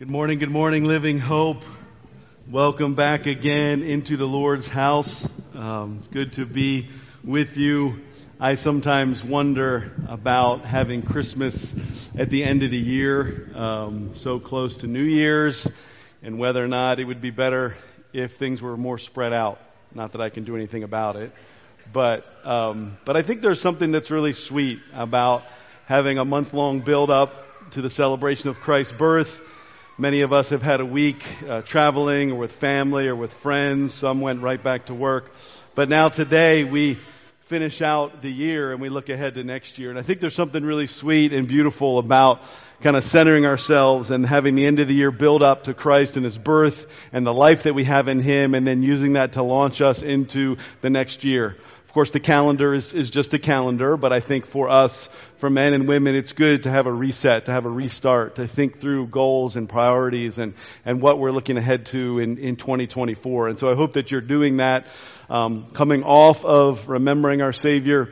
Good morning, good morning, Living Hope. Welcome back again into the Lord's house. Um, it's good to be with you. I sometimes wonder about having Christmas at the end of the year, um, so close to New Year's, and whether or not it would be better if things were more spread out. Not that I can do anything about it, but um, but I think there's something that's really sweet about having a month long build up to the celebration of Christ's birth Many of us have had a week uh, traveling or with family or with friends. Some went right back to work. But now today we finish out the year and we look ahead to next year. And I think there's something really sweet and beautiful about kind of centering ourselves and having the end of the year build up to Christ and His birth and the life that we have in Him and then using that to launch us into the next year. Of course, the calendar is, is just a calendar, but I think for us, for men and women, it's good to have a reset, to have a restart, to think through goals and priorities and, and what we're looking ahead to in, in 2024. And so I hope that you're doing that, um, coming off of remembering our Savior,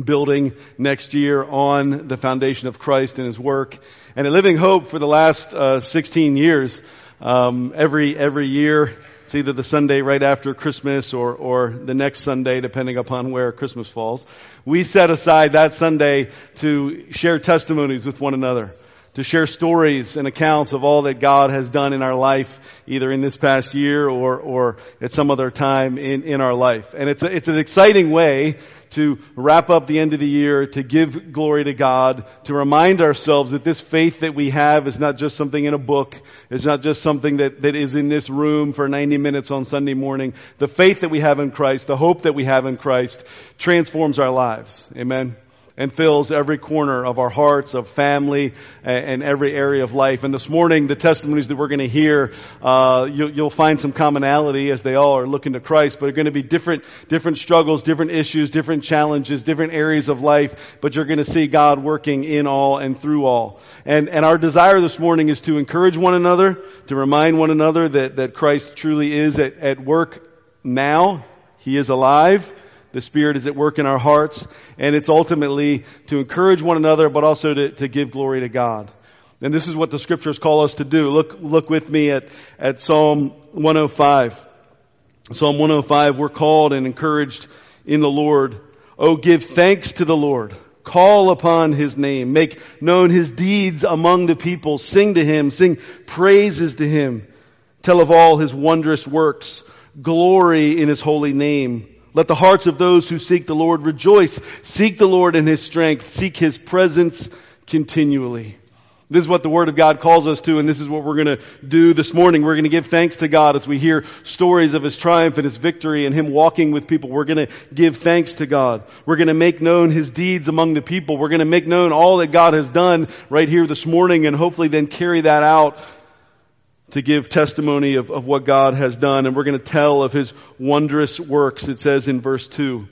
building next year on the foundation of Christ and His work, and a living hope for the last uh, 16 years. Um, every every year, it's either the Sunday right after Christmas or, or the next Sunday, depending upon where Christmas falls. We set aside that Sunday to share testimonies with one another, to share stories and accounts of all that God has done in our life, either in this past year or, or at some other time in, in our life. And it's, a, it's an exciting way to wrap up the end of the year, to give glory to God, to remind ourselves that this faith that we have is not just something in a book, it's not just something that, that is in this room for 90 minutes on Sunday morning. The faith that we have in Christ, the hope that we have in Christ transforms our lives. Amen and fills every corner of our hearts, of family, and every area of life. And this morning, the testimonies that we're going to hear, uh, you'll, you'll, find some commonality as they all are looking to Christ, but are going to be different, different struggles, different issues, different challenges, different areas of life, but you're going to see God working in all and through all. And, and our desire this morning is to encourage one another, to remind one another that, that Christ truly is at, at work now. He is alive. The Spirit is at work in our hearts, and it's ultimately to encourage one another, but also to, to give glory to God. And this is what the scriptures call us to do. Look, look with me at, at Psalm 105. Psalm 105, we're called and encouraged in the Lord. Oh, give thanks to the Lord. Call upon His name. Make known His deeds among the people. Sing to Him. Sing praises to Him. Tell of all His wondrous works. Glory in His holy name. Let the hearts of those who seek the Lord rejoice. Seek the Lord in His strength. Seek His presence continually. This is what the Word of God calls us to, and this is what we're going to do this morning. We're going to give thanks to God as we hear stories of His triumph and His victory and Him walking with people. We're going to give thanks to God. We're going to make known His deeds among the people. We're going to make known all that God has done right here this morning and hopefully then carry that out to give testimony of, of what God has done, and we're going to tell of His wondrous works, it says in verse 2.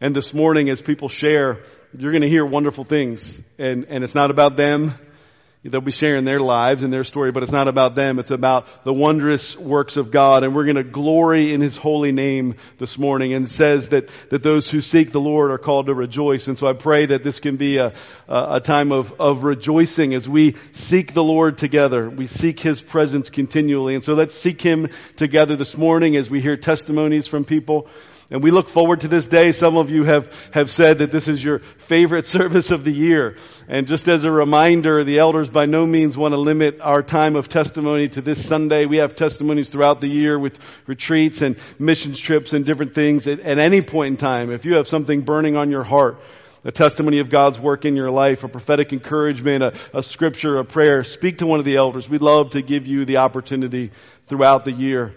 And this morning, as people share, you're going to hear wonderful things. And, and it's not about them. They'll be sharing their lives and their story, but it's not about them. It's about the wondrous works of God. And we're going to glory in His holy name this morning. And it says that, that those who seek the Lord are called to rejoice. And so I pray that this can be a, a time of, of rejoicing as we seek the Lord together. We seek His presence continually. And so let's seek Him together this morning as we hear testimonies from people. And we look forward to this day. Some of you have, have said that this is your favorite service of the year. And just as a reminder, the elders by no means want to limit our time of testimony to this Sunday. We have testimonies throughout the year with retreats and missions trips and different things at, at any point in time. If you have something burning on your heart, a testimony of God's work in your life, a prophetic encouragement, a, a scripture, a prayer, speak to one of the elders. We'd love to give you the opportunity throughout the year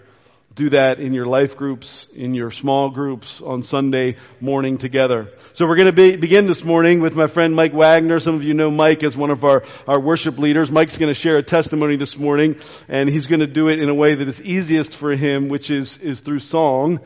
do that in your life groups, in your small groups on Sunday morning together. So we're going to be, begin this morning with my friend Mike Wagner. Some of you know Mike as one of our, our worship leaders. Mike's going to share a testimony this morning and he's going to do it in a way that is easiest for him, which is, is through song.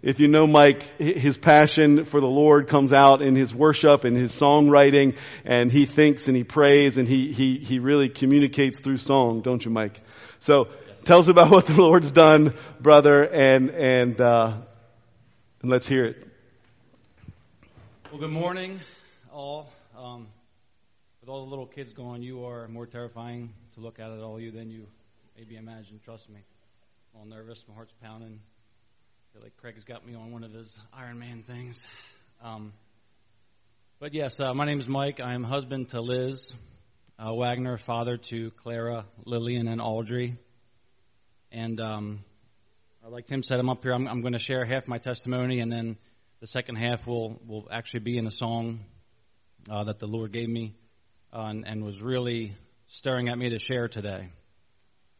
If you know Mike, his passion for the Lord comes out in his worship and his songwriting and he thinks and he prays and he, he, he really communicates through song, don't you Mike? So Tell us about what the Lord's done, brother, and and uh, and let's hear it. Well, good morning, all. Um, With all the little kids going, you are more terrifying to look at it all you than you maybe imagine. Trust me. I'm all nervous. My heart's pounding. I feel like Craig's got me on one of his Iron Man things. Um, but yes, uh, my name is Mike. I am husband to Liz uh, Wagner, father to Clara, Lillian, and Audrey. And um, like Tim said, I'm up here. I'm, I'm going to share half my testimony, and then the second half will will actually be in a song uh, that the Lord gave me uh, and, and was really stirring at me to share today.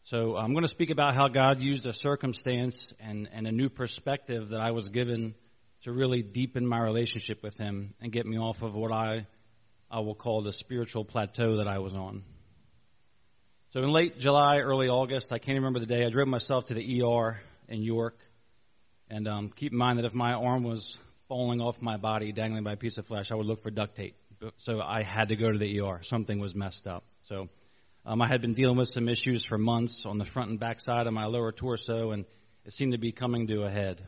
So I'm going to speak about how God used a circumstance and, and a new perspective that I was given to really deepen my relationship with Him and get me off of what I, I will call the spiritual plateau that I was on. So in late July, early August, I can't remember the day, I drove myself to the ER in York. And um, keep in mind that if my arm was falling off my body, dangling by a piece of flesh, I would look for duct tape so I had to go to the ER. Something was messed up. So um, I had been dealing with some issues for months on the front and back side of my lower torso, and it seemed to be coming to a head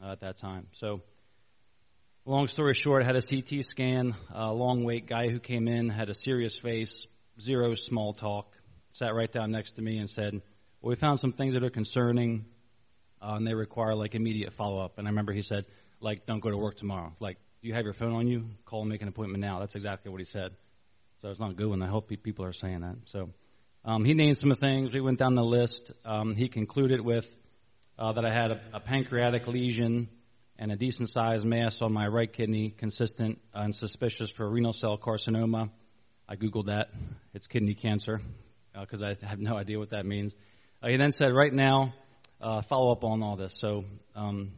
uh, at that time. So, long story short, I had a CT scan. A long wait guy who came in had a serious face, zero small talk. Sat right down next to me and said, "Well, we found some things that are concerning, uh, and they require like immediate follow up." And I remember he said, "Like, don't go to work tomorrow. Like, do you have your phone on you? Call and make an appointment now. That's exactly what he said. So it's not good when I hope people are saying that. So um, he named some things. We went down the list. Um, he concluded with uh, that I had a, a, pancreatic lesion and a decent sized mass on my right kidney, consistent and suspicious for renal cell carcinoma. I Googled that. It's kidney cancer because uh, I have no idea what that means. Uh, he then said, right now, uh, follow up on all this. So um,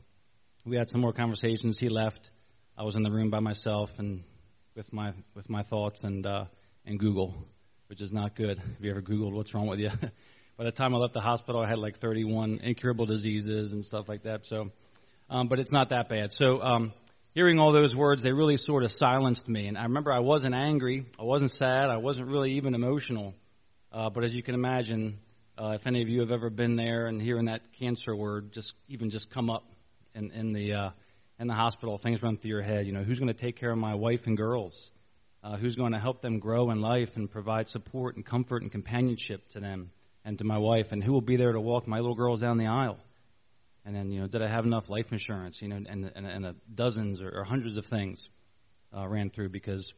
we had some more conversations. He left. I was in the room by myself and with my with my thoughts and uh, and Google, which is not good. Have you ever Googled what's wrong with you? by the time I left the hospital, I had like 31 incurable diseases and stuff like that. So, um, but it's not that bad. So, um, hearing all those words, they really sort of silenced me. And I remember I wasn't angry, I wasn't sad, I wasn't really even emotional. Uh, but as you can imagine, uh, if any of you have ever been there and hearing that cancer word just even just come up in, in the uh, in the hospital, things run through your head. You know, who's going to take care of my wife and girls? Uh, who's going to help them grow in life and provide support and comfort and companionship to them and to my wife? And who will be there to walk my little girls down the aisle? And then, you know, did I have enough life insurance? You know, and, and, and dozens or, or hundreds of things uh, ran through because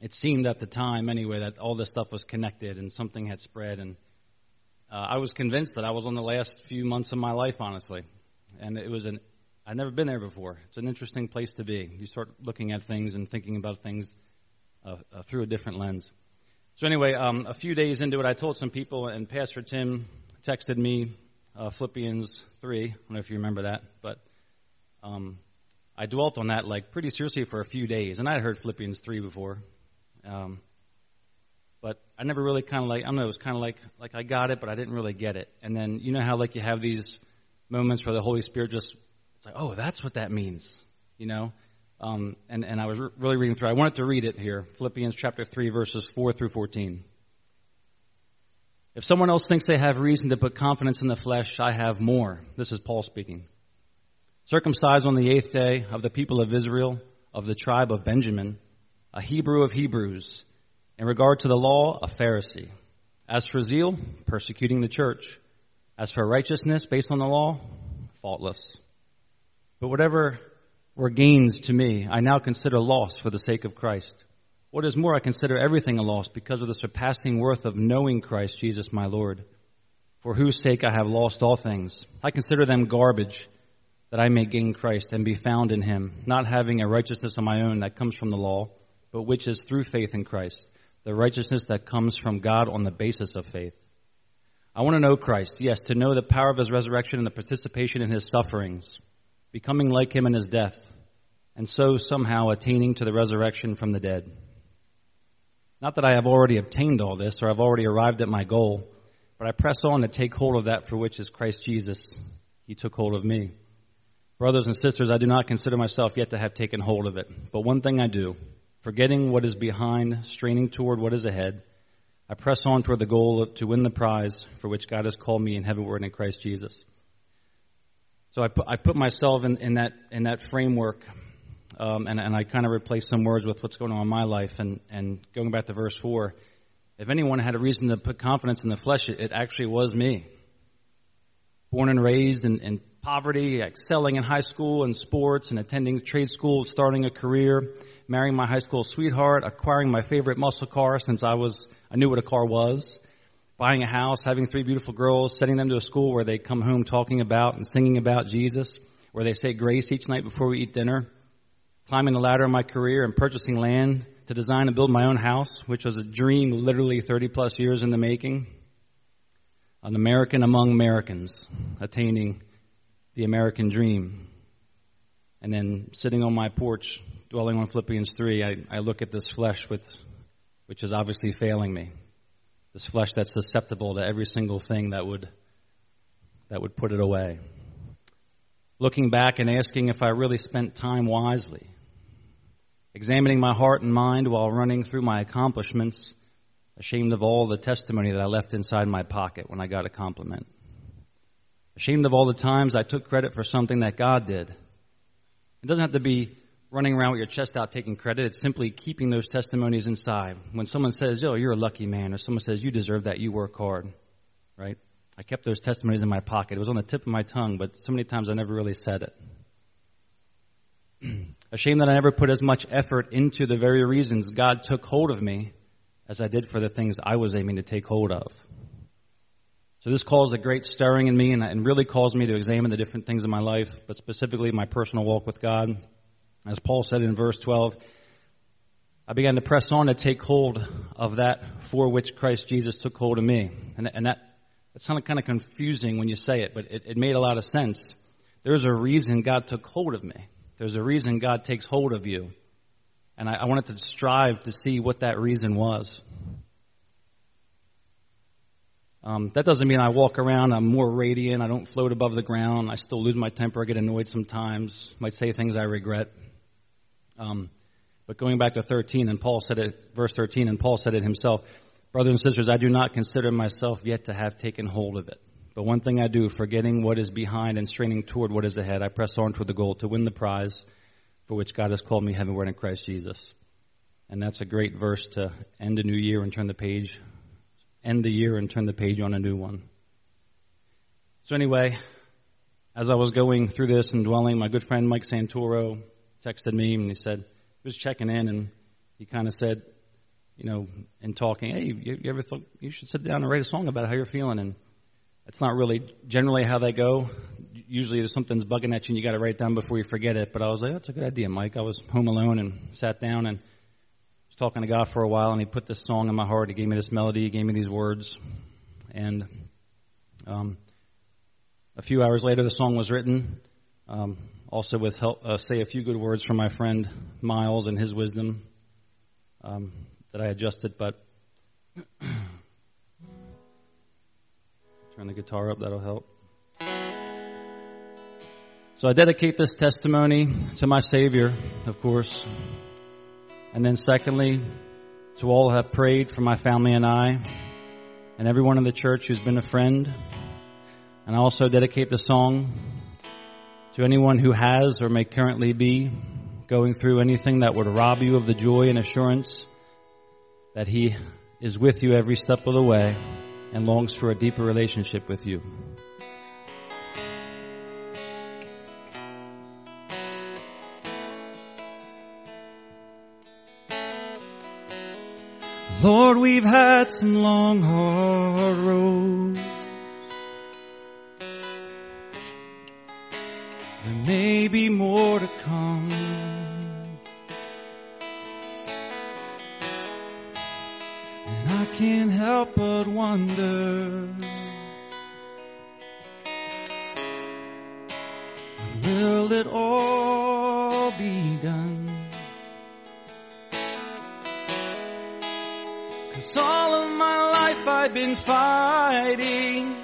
it seemed at the time, anyway, that all this stuff was connected and something had spread. And uh, I was convinced that I was on the last few months of my life, honestly. And it was an I've never been there before. It's an interesting place to be. You start looking at things and thinking about things uh, uh, through a different lens. So anyway, um, a few days into it, I told some people, and Pastor Tim texted me uh, Philippians three. I don't know if you remember that, but um, I dwelt on that like pretty seriously for a few days, and I'd heard Philippians three before, um, but I never really kind of like I don't know. It was kind of like like I got it, but I didn't really get it. And then you know how like you have these moments where the Holy Spirit just it's like, oh, that's what that means, you know? Um, and, and I was re- really reading through. I wanted to read it here Philippians chapter 3, verses 4 through 14. If someone else thinks they have reason to put confidence in the flesh, I have more. This is Paul speaking. Circumcised on the eighth day of the people of Israel, of the tribe of Benjamin, a Hebrew of Hebrews, in regard to the law, a Pharisee. As for zeal, persecuting the church. As for righteousness based on the law, faultless. But whatever were gains to me, I now consider loss for the sake of Christ. What is more, I consider everything a loss because of the surpassing worth of knowing Christ Jesus my Lord, for whose sake I have lost all things. I consider them garbage that I may gain Christ and be found in him, not having a righteousness of my own that comes from the law, but which is through faith in Christ, the righteousness that comes from God on the basis of faith. I want to know Christ, yes, to know the power of his resurrection and the participation in his sufferings becoming like him in his death, and so somehow attaining to the resurrection from the dead. Not that I have already obtained all this or I've already arrived at my goal, but I press on to take hold of that for which is Christ Jesus. He took hold of me. Brothers and sisters, I do not consider myself yet to have taken hold of it. But one thing I do, forgetting what is behind, straining toward what is ahead, I press on toward the goal to win the prize for which God has called me in heavenward in Christ Jesus. So I put, I put myself in, in, that, in that framework um, and, and I kind of replaced some words with what's going on in my life. And, and going back to verse 4, if anyone had a reason to put confidence in the flesh, it, it actually was me. Born and raised in, in poverty, excelling in high school and sports, and attending trade school, starting a career, marrying my high school sweetheart, acquiring my favorite muscle car since I was I knew what a car was, buying a house, having three beautiful girls, sending them to a school where they come home talking about and singing about Jesus, where they say grace each night before we eat dinner, climbing the ladder of my career and purchasing land to design and build my own house, which was a dream literally 30 plus years in the making. An American among Americans, attaining the American dream. And then sitting on my porch, dwelling on Philippians 3, I, I look at this flesh with, which is obviously failing me. This flesh that's susceptible to every single thing that would, that would put it away. Looking back and asking if I really spent time wisely. Examining my heart and mind while running through my accomplishments, ashamed of all the testimony that I left inside my pocket when I got a compliment. Ashamed of all the times I took credit for something that God did. It doesn't have to be running around with your chest out taking credit. It's simply keeping those testimonies inside. When someone says, oh, you're a lucky man, or someone says, you deserve that, you work hard, right? I kept those testimonies in my pocket. It was on the tip of my tongue, but so many times I never really said it. Ashamed that I never put as much effort into the very reasons God took hold of me as I did for the things I was aiming to take hold of. So this caused a great stirring in me and, and really caused me to examine the different things in my life, but specifically my personal walk with God. As Paul said in verse 12, I began to press on to take hold of that for which Christ Jesus took hold of me. And, and that, that sounded kind of confusing when you say it, but it, it made a lot of sense. There's a reason God took hold of me. There's a reason God takes hold of you. And I, I wanted to strive to see what that reason was. Um, that doesn't mean I walk around, I'm more radiant, I don't float above the ground, I still lose my temper, I get annoyed sometimes, might say things I regret. Um, but going back to 13, and Paul said it, verse 13, and Paul said it himself, Brothers and sisters, I do not consider myself yet to have taken hold of it. But one thing I do, forgetting what is behind and straining toward what is ahead, I press on toward the goal to win the prize for which God has called me heavenward in Christ Jesus. And that's a great verse to end a new year and turn the page end the year and turn the page on a new one. So, anyway, as I was going through this and dwelling, my good friend Mike Santoro texted me and he said, he was checking in and he kind of said, you know, in talking, hey, you, you ever thought you should sit down and write a song about how you're feeling? And it's not really generally how they go. Usually, if something's bugging at you and you got to write it down before you forget it. But I was like, that's a good idea, Mike. I was home alone and sat down and was talking to God for a while, and He put this song in my heart. He gave me this melody. He gave me these words, and um, a few hours later, the song was written. Um, also, with help, uh, say a few good words from my friend Miles and his wisdom um, that I adjusted, but. Turn the guitar up, that'll help. So I dedicate this testimony to my Savior, of course. And then secondly, to all who have prayed for my family and I, and everyone in the church who's been a friend. And I also dedicate the song to anyone who has or may currently be going through anything that would rob you of the joy and assurance that He is with you every step of the way and longs for a deeper relationship with you. Lord, we've had some long, hard roads. There may be more to come. And I can't help but wonder. Will it all be done? been fighting.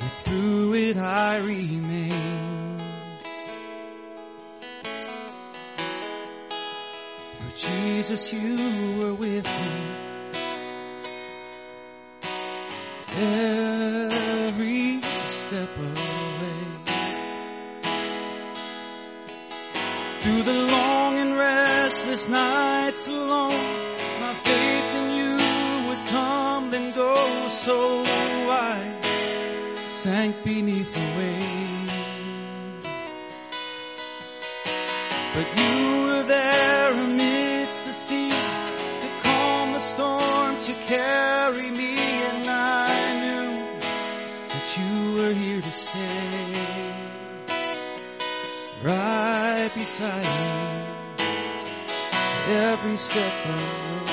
But through it I remain. For Jesus, you were with me. Every step of the way. Through the long and restless nights alone so I sank beneath the waves, But you were there amidst the sea to calm the storm, to carry me, and I knew that you were here to stay. Right beside me, every step I took.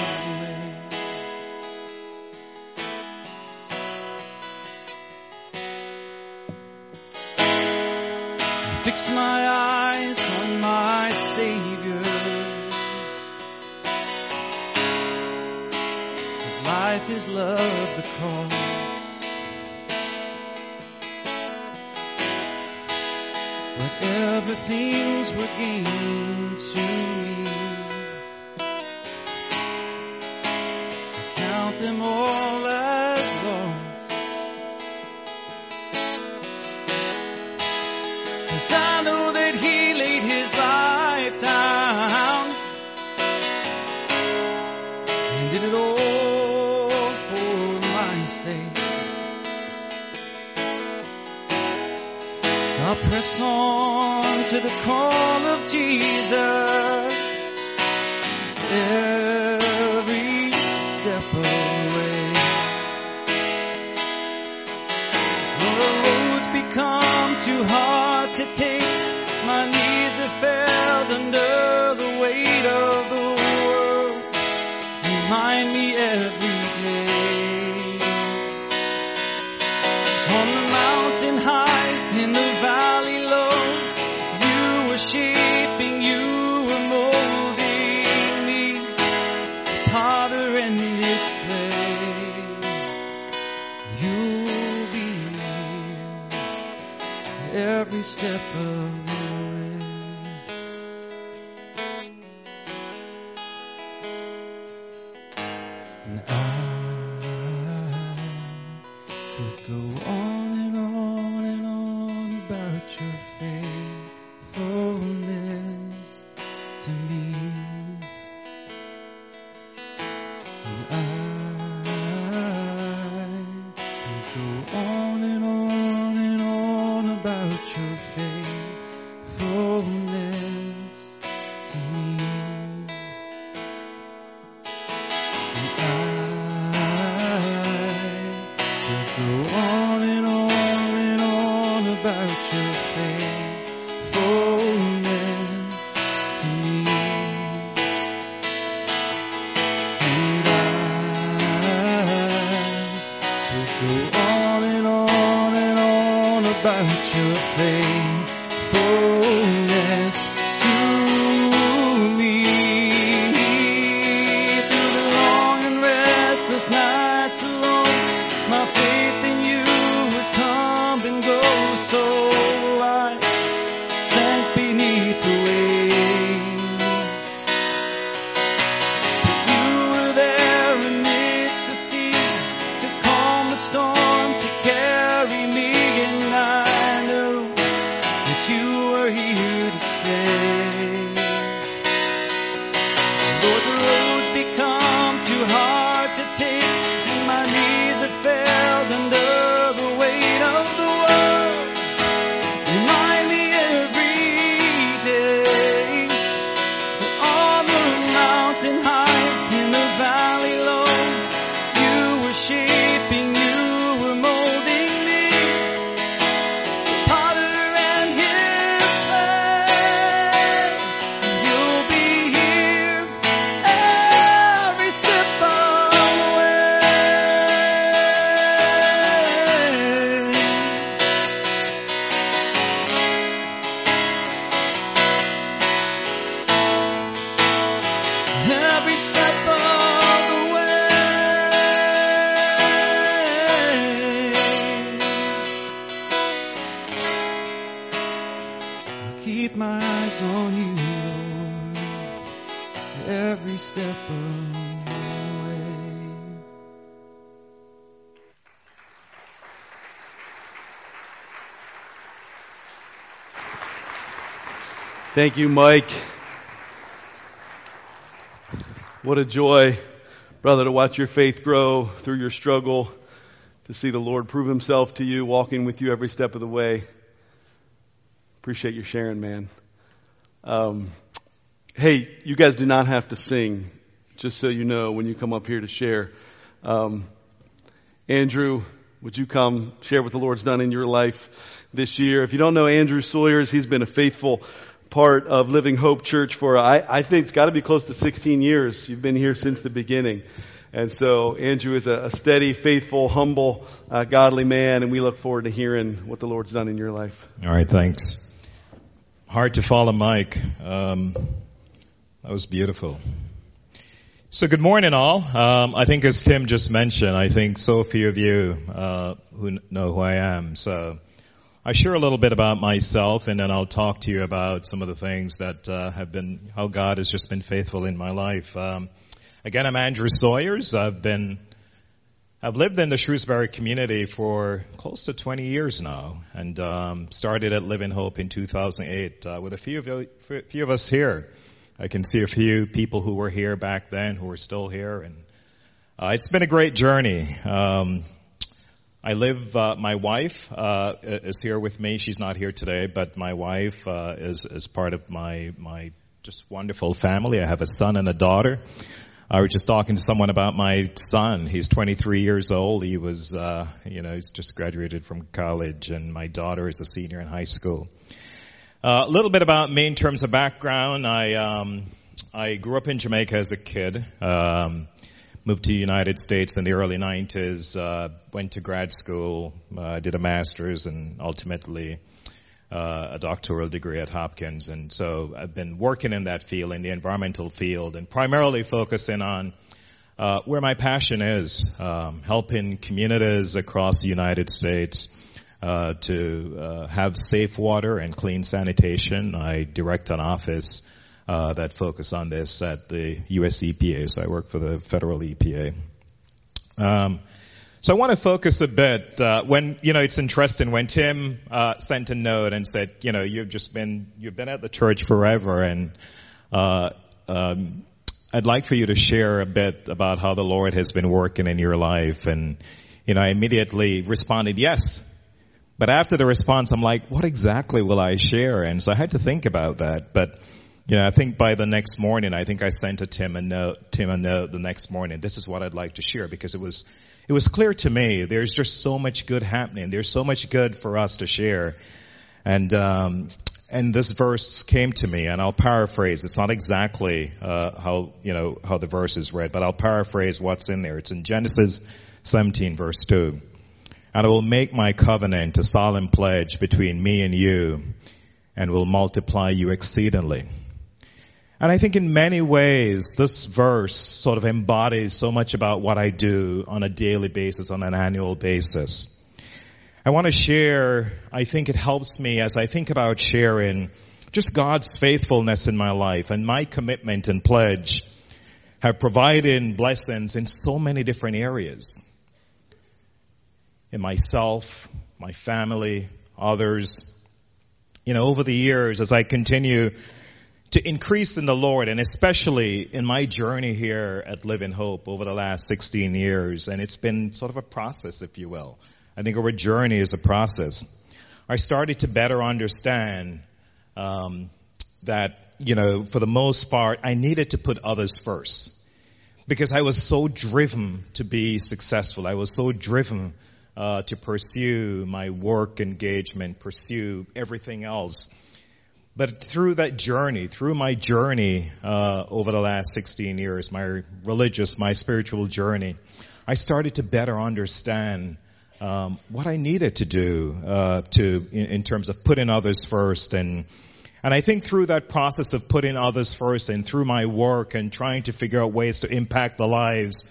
did it all for my sake. So I press on to the call of Jesus. Yeah. Thank you, Mike. What a joy, brother, to watch your faith grow through your struggle, to see the Lord prove himself to you, walking with you every step of the way. Appreciate your sharing, man. Um, hey, you guys do not have to sing, just so you know, when you come up here to share. Um, Andrew, would you come share what the Lord's done in your life this year? If you don't know Andrew Sawyers, he's been a faithful part of Living Hope Church for, I, I think it's got to be close to 16 years. You've been here since the beginning. And so Andrew is a, a steady, faithful, humble, uh, godly man, and we look forward to hearing what the Lord's done in your life. All right, thanks. Hard to follow Mike. Um, that was beautiful. So good morning all. Um, I think as Tim just mentioned, I think so few of you uh, who know who I am. So I share a little bit about myself and then I'll talk to you about some of the things that uh, have been, how God has just been faithful in my life. Um, again, I'm Andrew Sawyers. I've been, I've lived in the Shrewsbury community for close to 20 years now and um, started at Living Hope in 2008 uh, with a few of, you, few of us here. I can see a few people who were here back then who are still here, and uh, it's been a great journey. Um, I live. Uh, my wife uh, is here with me. She's not here today, but my wife uh, is is part of my my just wonderful family. I have a son and a daughter. I was just talking to someone about my son. He's 23 years old. He was, uh, you know, he's just graduated from college, and my daughter is a senior in high school. Uh, a little bit about me in terms of background. I um, I grew up in Jamaica as a kid. Um, moved to the United States in the early 90s. Uh, went to grad school. Uh, did a master's and ultimately uh, a doctoral degree at Hopkins. And so I've been working in that field, in the environmental field, and primarily focusing on uh, where my passion is, um, helping communities across the United States uh, to uh, have safe water and clean sanitation. I direct an office uh, that focus on this at the U.S. EPA, so I work for the federal EPA. Um, so I want to focus a bit uh, when you know it's interesting when Tim uh, sent a note and said, you know, you've just been you've been at the church forever, and uh, um, I'd like for you to share a bit about how the Lord has been working in your life. And you know, I immediately responded, yes, but after the response, I'm like, what exactly will I share? And so I had to think about that. But, know, I think by the next morning, I think I sent to Tim a note, Tim a note the next morning. This is what I'd like to share because it was, it was clear to me there's just so much good happening. There's so much good for us to share. And, um, and this verse came to me and I'll paraphrase. It's not exactly, uh, how, you know, how the verse is read, but I'll paraphrase what's in there. It's in Genesis 17 verse 2 and I will make my covenant a solemn pledge between me and you and will multiply you exceedingly. And I think in many ways this verse sort of embodies so much about what I do on a daily basis, on an annual basis. I want to share, I think it helps me as I think about sharing just God's faithfulness in my life and my commitment and pledge have provided blessings in so many different areas in myself, my family, others. You know, over the years, as I continue to increase in the Lord and especially in my journey here at Living Hope over the last 16 years, and it's been sort of a process, if you will. I think our journey is a process. I started to better understand um, that, you know, for the most part, I needed to put others first because I was so driven to be successful. I was so driven uh, to pursue my work engagement, pursue everything else. But through that journey, through my journey uh, over the last 16 years, my religious, my spiritual journey, I started to better understand um, what I needed to do uh, to, in, in, terms of putting others first, and and I think through that process of putting others first, and through my work and trying to figure out ways to impact the lives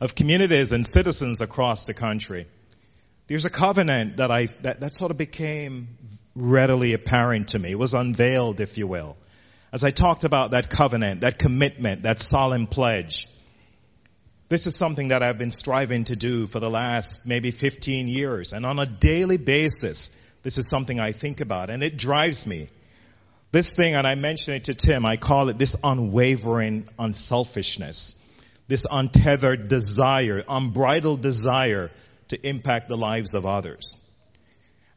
of communities and citizens across the country, there's a covenant that I, that, that sort of became readily apparent to me. It was unveiled, if you will. As I talked about that covenant, that commitment, that solemn pledge. This is something that I've been striving to do for the last maybe 15 years. And on a daily basis, this is something I think about and it drives me. This thing, and I mentioned it to Tim, I call it this unwavering unselfishness, this untethered desire, unbridled desire to impact the lives of others.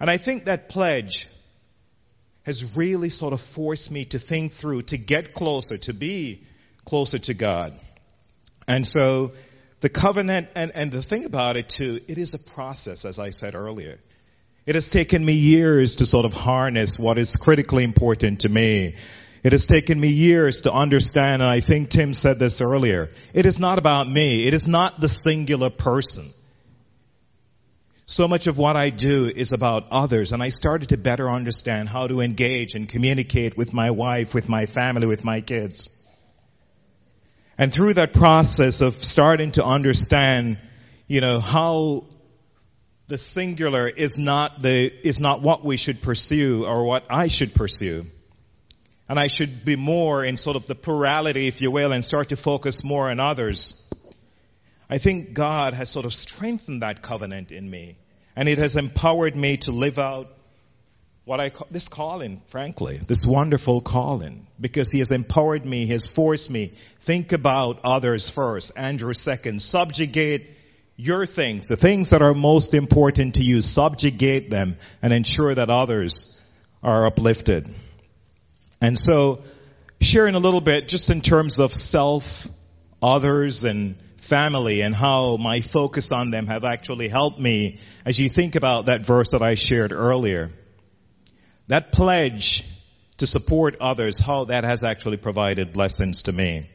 And I think that pledge has really sort of forced me to think through, to get closer, to be closer to God. And so the covenant, and, and the thing about it too, it is a process, as I said earlier. It has taken me years to sort of harness what is critically important to me. It has taken me years to understand, and I think Tim said this earlier, it is not about me. It is not the singular person. So much of what I do is about others, and I started to better understand how to engage and communicate with my wife, with my family, with my kids. And through that process of starting to understand, you know, how the singular is not the, is not what we should pursue or what I should pursue. And I should be more in sort of the plurality, if you will, and start to focus more on others. I think God has sort of strengthened that covenant in me. And it has empowered me to live out what I call this calling, frankly, this wonderful calling, because he has empowered me, he has forced me, think about others first, Andrew second, subjugate your things, the things that are most important to you, subjugate them and ensure that others are uplifted. And so, sharing a little bit just in terms of self, others, and family and how my focus on them have actually helped me as you think about that verse that I shared earlier. That pledge to support others, how that has actually provided blessings to me.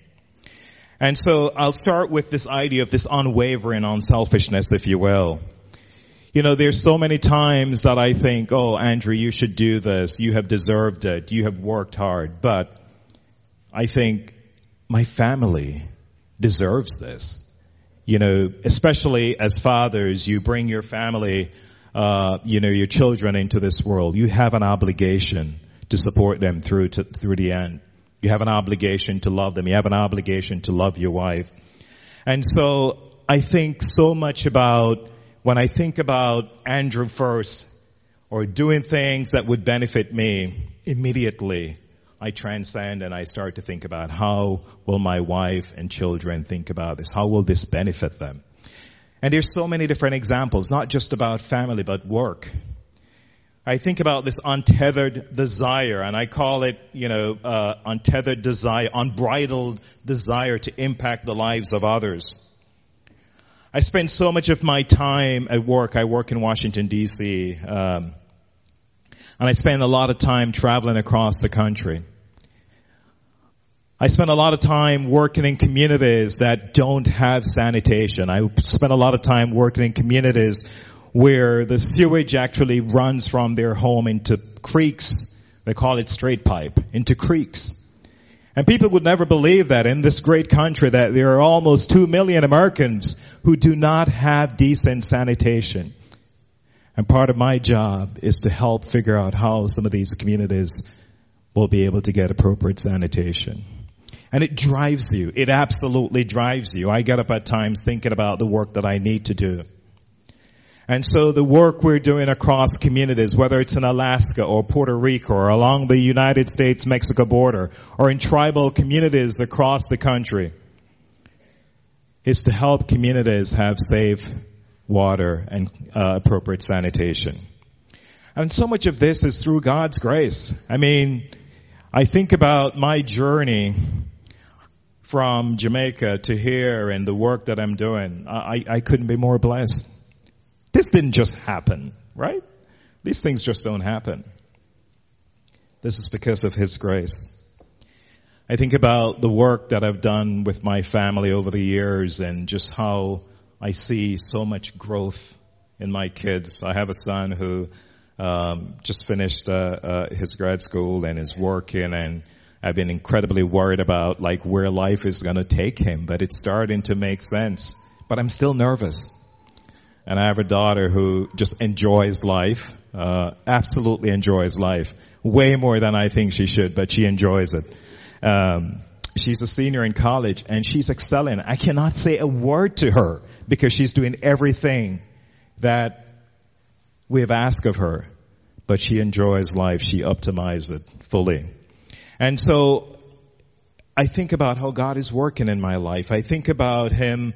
And so I'll start with this idea of this unwavering unselfishness, if you will. You know, there's so many times that I think, oh, Andrew, you should do this. You have deserved it. You have worked hard. But I think my family deserves this. You know, especially as fathers, you bring your family uh, you know, your children into this world. You have an obligation to support them through to, through the end. You have an obligation to love them. You have an obligation to love your wife. And so I think so much about when I think about Andrew first or doing things that would benefit me immediately, I transcend and I start to think about how will my wife and children think about this? How will this benefit them? And there's so many different examples, not just about family, but work. I think about this untethered desire, and I call it, you know, uh, untethered desire, unbridled desire to impact the lives of others. I spend so much of my time at work. I work in Washington D.C., um, and I spend a lot of time traveling across the country. I spend a lot of time working in communities that don't have sanitation. I spend a lot of time working in communities where the sewage actually runs from their home into creeks. They call it straight pipe, into creeks. And people would never believe that in this great country that there are almost two million Americans who do not have decent sanitation. And part of my job is to help figure out how some of these communities will be able to get appropriate sanitation. And it drives you. It absolutely drives you. I get up at times thinking about the work that I need to do. And so the work we're doing across communities, whether it's in Alaska or Puerto Rico or along the United States-Mexico border or in tribal communities across the country, is to help communities have safe water and uh, appropriate sanitation. And so much of this is through God's grace. I mean, I think about my journey from Jamaica to here and the work that I'm doing, I, I couldn't be more blessed. This didn't just happen, right? These things just don't happen. This is because of His grace. I think about the work that I've done with my family over the years and just how I see so much growth in my kids. I have a son who um, just finished uh, uh, his grad school and is working and I've been incredibly worried about like where life is going to take him, but it's starting to make sense. But I'm still nervous. And I have a daughter who just enjoys life, uh, absolutely enjoys life, way more than I think she should, but she enjoys it. Um, she's a senior in college and she's excelling. I cannot say a word to her because she's doing everything that we have asked of her, but she enjoys life. She optimizes it fully. And so I think about how God is working in my life. I think about Him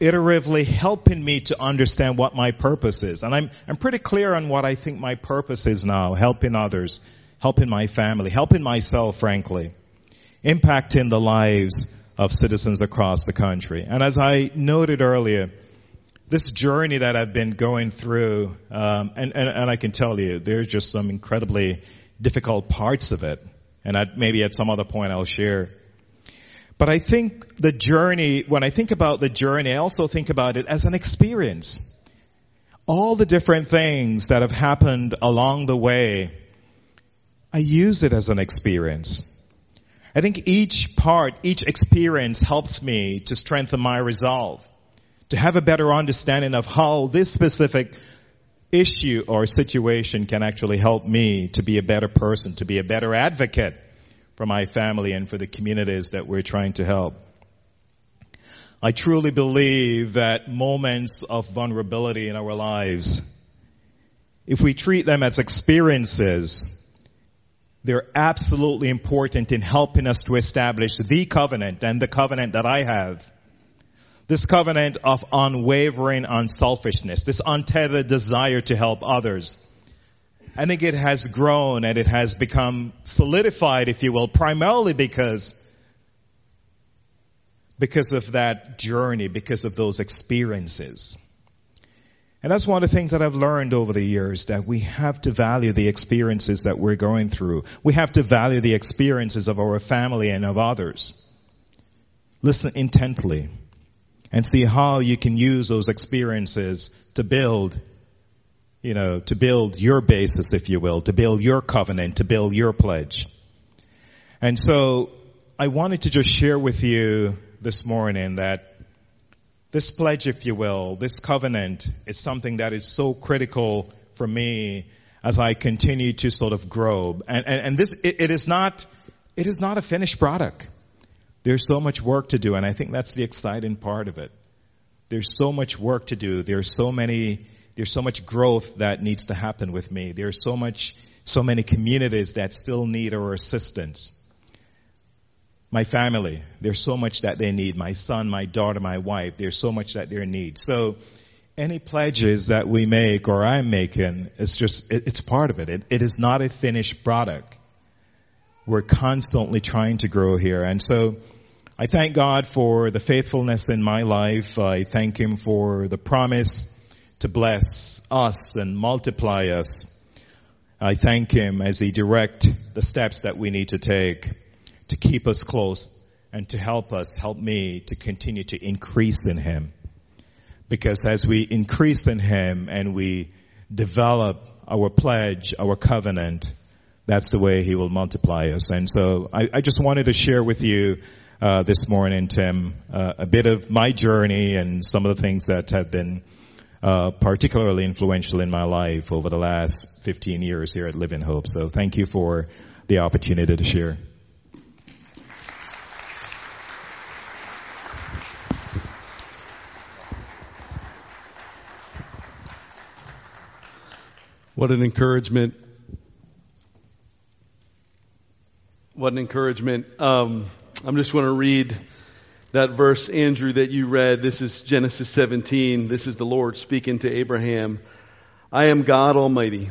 iteratively helping me to understand what my purpose is. And I'm, I'm pretty clear on what I think my purpose is now, helping others, helping my family, helping myself, frankly, impacting the lives of citizens across the country. And as I noted earlier, this journey that I've been going through, um, and, and, and I can tell you, there's just some incredibly difficult parts of it. And I, maybe at some other point I'll share. But I think the journey, when I think about the journey, I also think about it as an experience. All the different things that have happened along the way, I use it as an experience. I think each part, each experience helps me to strengthen my resolve, to have a better understanding of how this specific issue or situation can actually help me to be a better person, to be a better advocate for my family and for the communities that we're trying to help. I truly believe that moments of vulnerability in our lives, if we treat them as experiences, they're absolutely important in helping us to establish the covenant and the covenant that I have. This covenant of unwavering unselfishness, this untethered desire to help others. I think it has grown and it has become solidified, if you will, primarily because because of that journey, because of those experiences. And that's one of the things that I've learned over the years, that we have to value the experiences that we're going through. We have to value the experiences of our family and of others. Listen intently and see how you can use those experiences to build you know, to build your basis, if you will, to build your covenant, to build your pledge. And so I wanted to just share with you this morning that this pledge, if you will, this covenant is something that is so critical for me as I continue to sort of grow. And, and, and this, it, it is not, it is not a finished product. There's so much work to do, and I think that's the exciting part of it. There's so much work to do. There's so many there's so much growth that needs to happen with me. There's so much, so many communities that still need our assistance. My family, there's so much that they need. My son, my daughter, my wife, there's so much that they need. So, any pledges that we make or I'm making, it's just, it, it's part of it. it. It is not a finished product. We're constantly trying to grow here. And so, I thank God for the faithfulness in my life. I thank Him for the promise to bless us and multiply us. I thank Him as He direct the steps that we need to take to keep us close and to help us, help me to continue to increase in Him. Because as we increase in Him and we develop our pledge, our covenant, that's the way He will multiply us. And so I, I just wanted to share with you uh, this morning, Tim, uh, a bit of my journey and some of the things that have been uh, particularly influential in my life over the last 15 years here at Living Hope. So thank you for the opportunity to share. What an encouragement. What an encouragement. Um, I'm just going to read that verse, Andrew, that you read. This is Genesis 17. This is the Lord speaking to Abraham. I am God Almighty.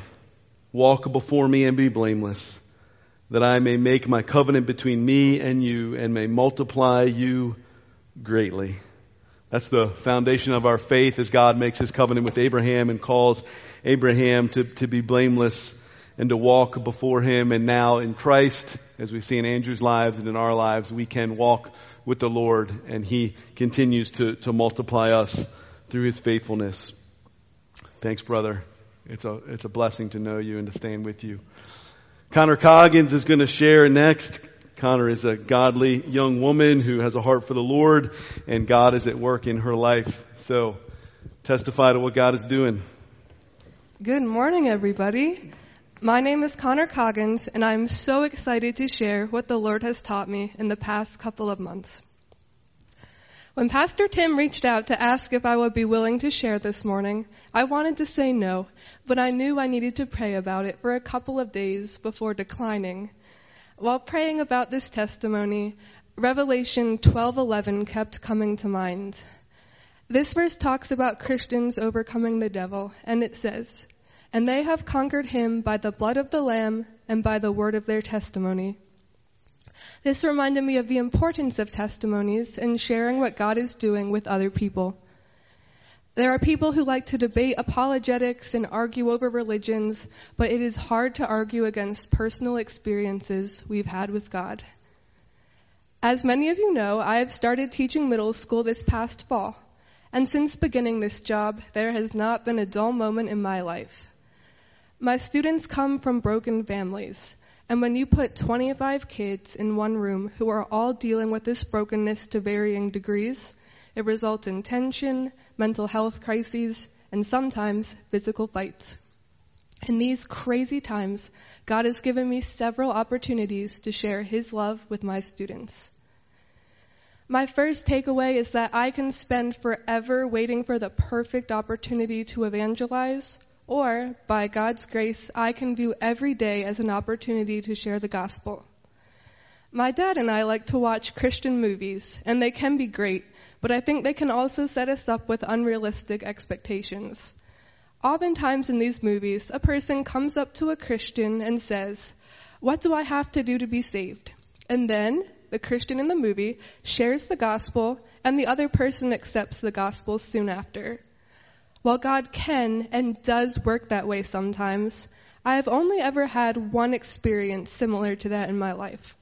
Walk before me and be blameless, that I may make my covenant between me and you and may multiply you greatly. That's the foundation of our faith as God makes his covenant with Abraham and calls Abraham to, to be blameless and to walk before him. And now in Christ, as we see in Andrew's lives and in our lives, we can walk with the Lord, and He continues to, to multiply us through His faithfulness. Thanks, brother. It's a, it's a blessing to know you and to stand with you. Connor Coggins is going to share next. Connor is a godly young woman who has a heart for the Lord, and God is at work in her life. So, testify to what God is doing. Good morning, everybody. My name is Connor Coggins, and I'm so excited to share what the Lord has taught me in the past couple of months. When Pastor Tim reached out to ask if I would be willing to share this morning, I wanted to say no, but I knew I needed to pray about it for a couple of days before declining. While praying about this testimony, Revelation 12:11 kept coming to mind. This verse talks about Christians overcoming the devil, and it says, "And they have conquered him by the blood of the lamb and by the word of their testimony." This reminded me of the importance of testimonies and sharing what God is doing with other people. There are people who like to debate apologetics and argue over religions, but it is hard to argue against personal experiences we've had with God. As many of you know, I have started teaching middle school this past fall, and since beginning this job, there has not been a dull moment in my life. My students come from broken families, and when you put 25 kids in one room who are all dealing with this brokenness to varying degrees, it results in tension, mental health crises, and sometimes physical fights. In these crazy times, God has given me several opportunities to share His love with my students. My first takeaway is that I can spend forever waiting for the perfect opportunity to evangelize, or by God's grace, I can view every day as an opportunity to share the gospel. My dad and I like to watch Christian movies, and they can be great, but I think they can also set us up with unrealistic expectations. Oftentimes in these movies, a person comes up to a Christian and says, What do I have to do to be saved? And then the Christian in the movie shares the gospel, and the other person accepts the gospel soon after. While God can and does work that way sometimes, I have only ever had one experience similar to that in my life.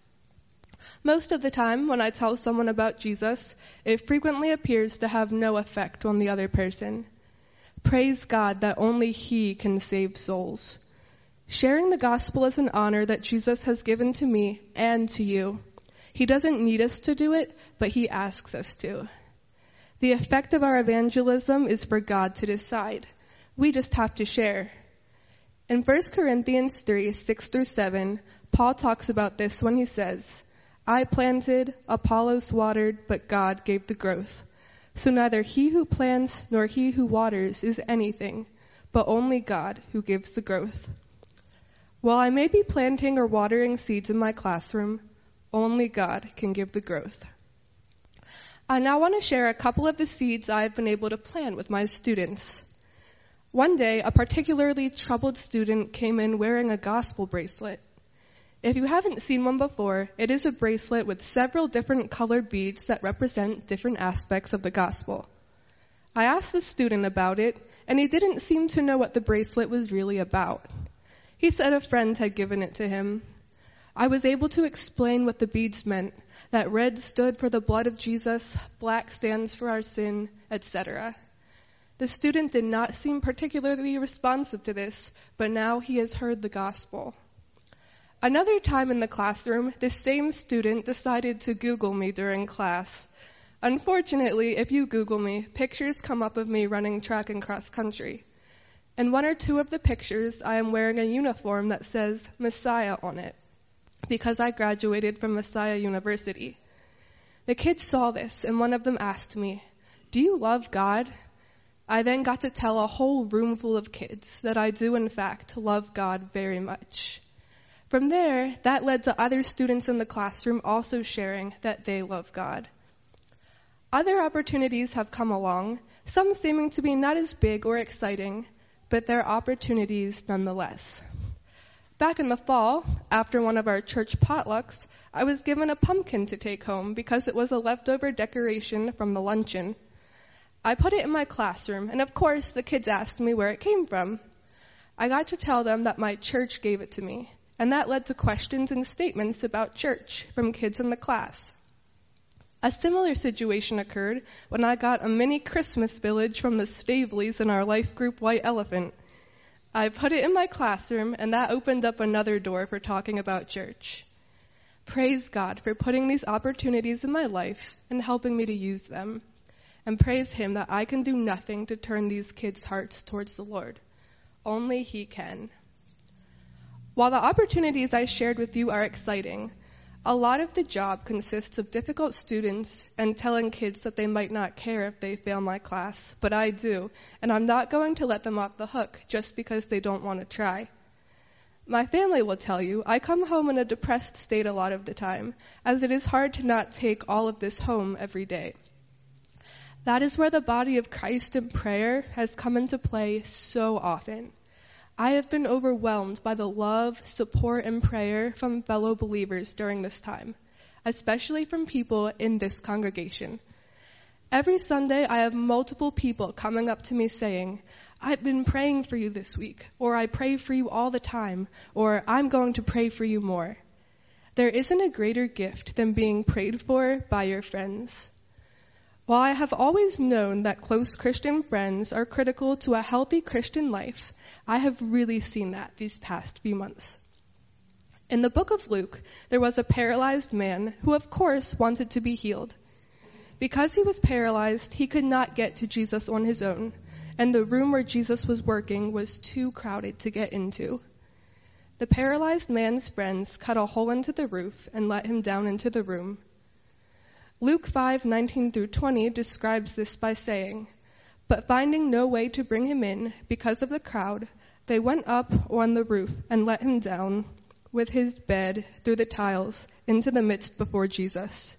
Most of the time, when I tell someone about Jesus, it frequently appears to have no effect on the other person. Praise God that only He can save souls. Sharing the gospel is an honor that Jesus has given to me and to you. He doesn't need us to do it, but He asks us to. The effect of our evangelism is for God to decide. We just have to share. In 1 Corinthians 3, 6 through 7, Paul talks about this when he says, I planted, Apollos watered, but God gave the growth. So neither he who plants nor he who waters is anything, but only God who gives the growth. While I may be planting or watering seeds in my classroom, only God can give the growth. I now want to share a couple of the seeds I've been able to plant with my students. One day, a particularly troubled student came in wearing a gospel bracelet. If you haven't seen one before, it is a bracelet with several different colored beads that represent different aspects of the gospel. I asked the student about it, and he didn't seem to know what the bracelet was really about. He said a friend had given it to him. I was able to explain what the beads meant, that red stood for the blood of Jesus, black stands for our sin, etc. The student did not seem particularly responsive to this, but now he has heard the gospel. Another time in the classroom, this same student decided to Google me during class. Unfortunately, if you Google me, pictures come up of me running track and cross country. In one or two of the pictures, I am wearing a uniform that says Messiah on it, because I graduated from Messiah University. The kids saw this, and one of them asked me, Do you love God? I then got to tell a whole room full of kids that I do, in fact, love God very much. From there, that led to other students in the classroom also sharing that they love God. Other opportunities have come along, some seeming to be not as big or exciting, but they're opportunities nonetheless. Back in the fall, after one of our church potlucks, I was given a pumpkin to take home because it was a leftover decoration from the luncheon. I put it in my classroom, and of course, the kids asked me where it came from. I got to tell them that my church gave it to me, and that led to questions and statements about church from kids in the class. A similar situation occurred when I got a mini Christmas village from the Staveleys in our life group White Elephant. I put it in my classroom, and that opened up another door for talking about church. Praise God for putting these opportunities in my life and helping me to use them. And praise Him that I can do nothing to turn these kids' hearts towards the Lord. Only He can. While the opportunities I shared with you are exciting, a lot of the job consists of difficult students and telling kids that they might not care if they fail my class, but I do, and I'm not going to let them off the hook just because they don't want to try. My family will tell you I come home in a depressed state a lot of the time, as it is hard to not take all of this home every day. That is where the body of Christ in prayer has come into play so often. I have been overwhelmed by the love, support, and prayer from fellow believers during this time, especially from people in this congregation. Every Sunday, I have multiple people coming up to me saying, I've been praying for you this week, or I pray for you all the time, or I'm going to pray for you more. There isn't a greater gift than being prayed for by your friends. While I have always known that close Christian friends are critical to a healthy Christian life, I have really seen that these past few months. In the book of Luke, there was a paralyzed man who, of course, wanted to be healed. Because he was paralyzed, he could not get to Jesus on his own, and the room where Jesus was working was too crowded to get into. The paralyzed man's friends cut a hole into the roof and let him down into the room. Luke 5:19 through 20 describes this by saying, "But finding no way to bring him in because of the crowd, they went up on the roof and let him down with his bed through the tiles into the midst before Jesus.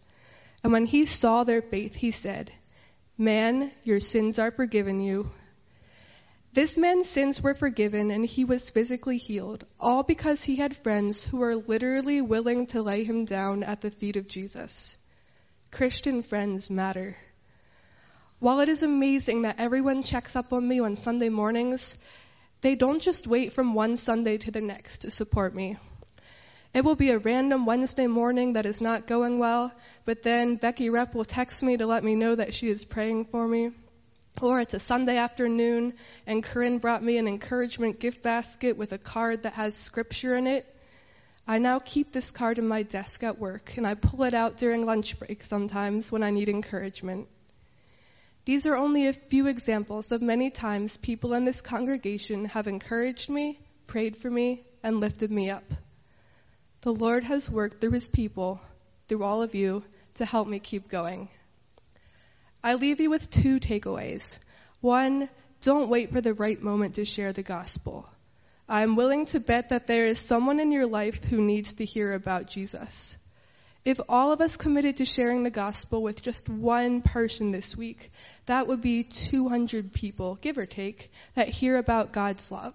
And when he saw their faith, he said, Man, your sins are forgiven you. This man's sins were forgiven and he was physically healed, all because he had friends who were literally willing to lay him down at the feet of Jesus. Christian friends matter. While it is amazing that everyone checks up on me on Sunday mornings, they don't just wait from one Sunday to the next to support me. It will be a random Wednesday morning that is not going well, but then Becky Rep will text me to let me know that she is praying for me. Or it's a Sunday afternoon and Corinne brought me an encouragement gift basket with a card that has scripture in it. I now keep this card in my desk at work and I pull it out during lunch break sometimes when I need encouragement. These are only a few examples of many times people in this congregation have encouraged me, prayed for me, and lifted me up. The Lord has worked through his people, through all of you, to help me keep going. I leave you with two takeaways. One, don't wait for the right moment to share the gospel. I am willing to bet that there is someone in your life who needs to hear about Jesus. If all of us committed to sharing the gospel with just one person this week, that would be 200 people, give or take, that hear about God's love.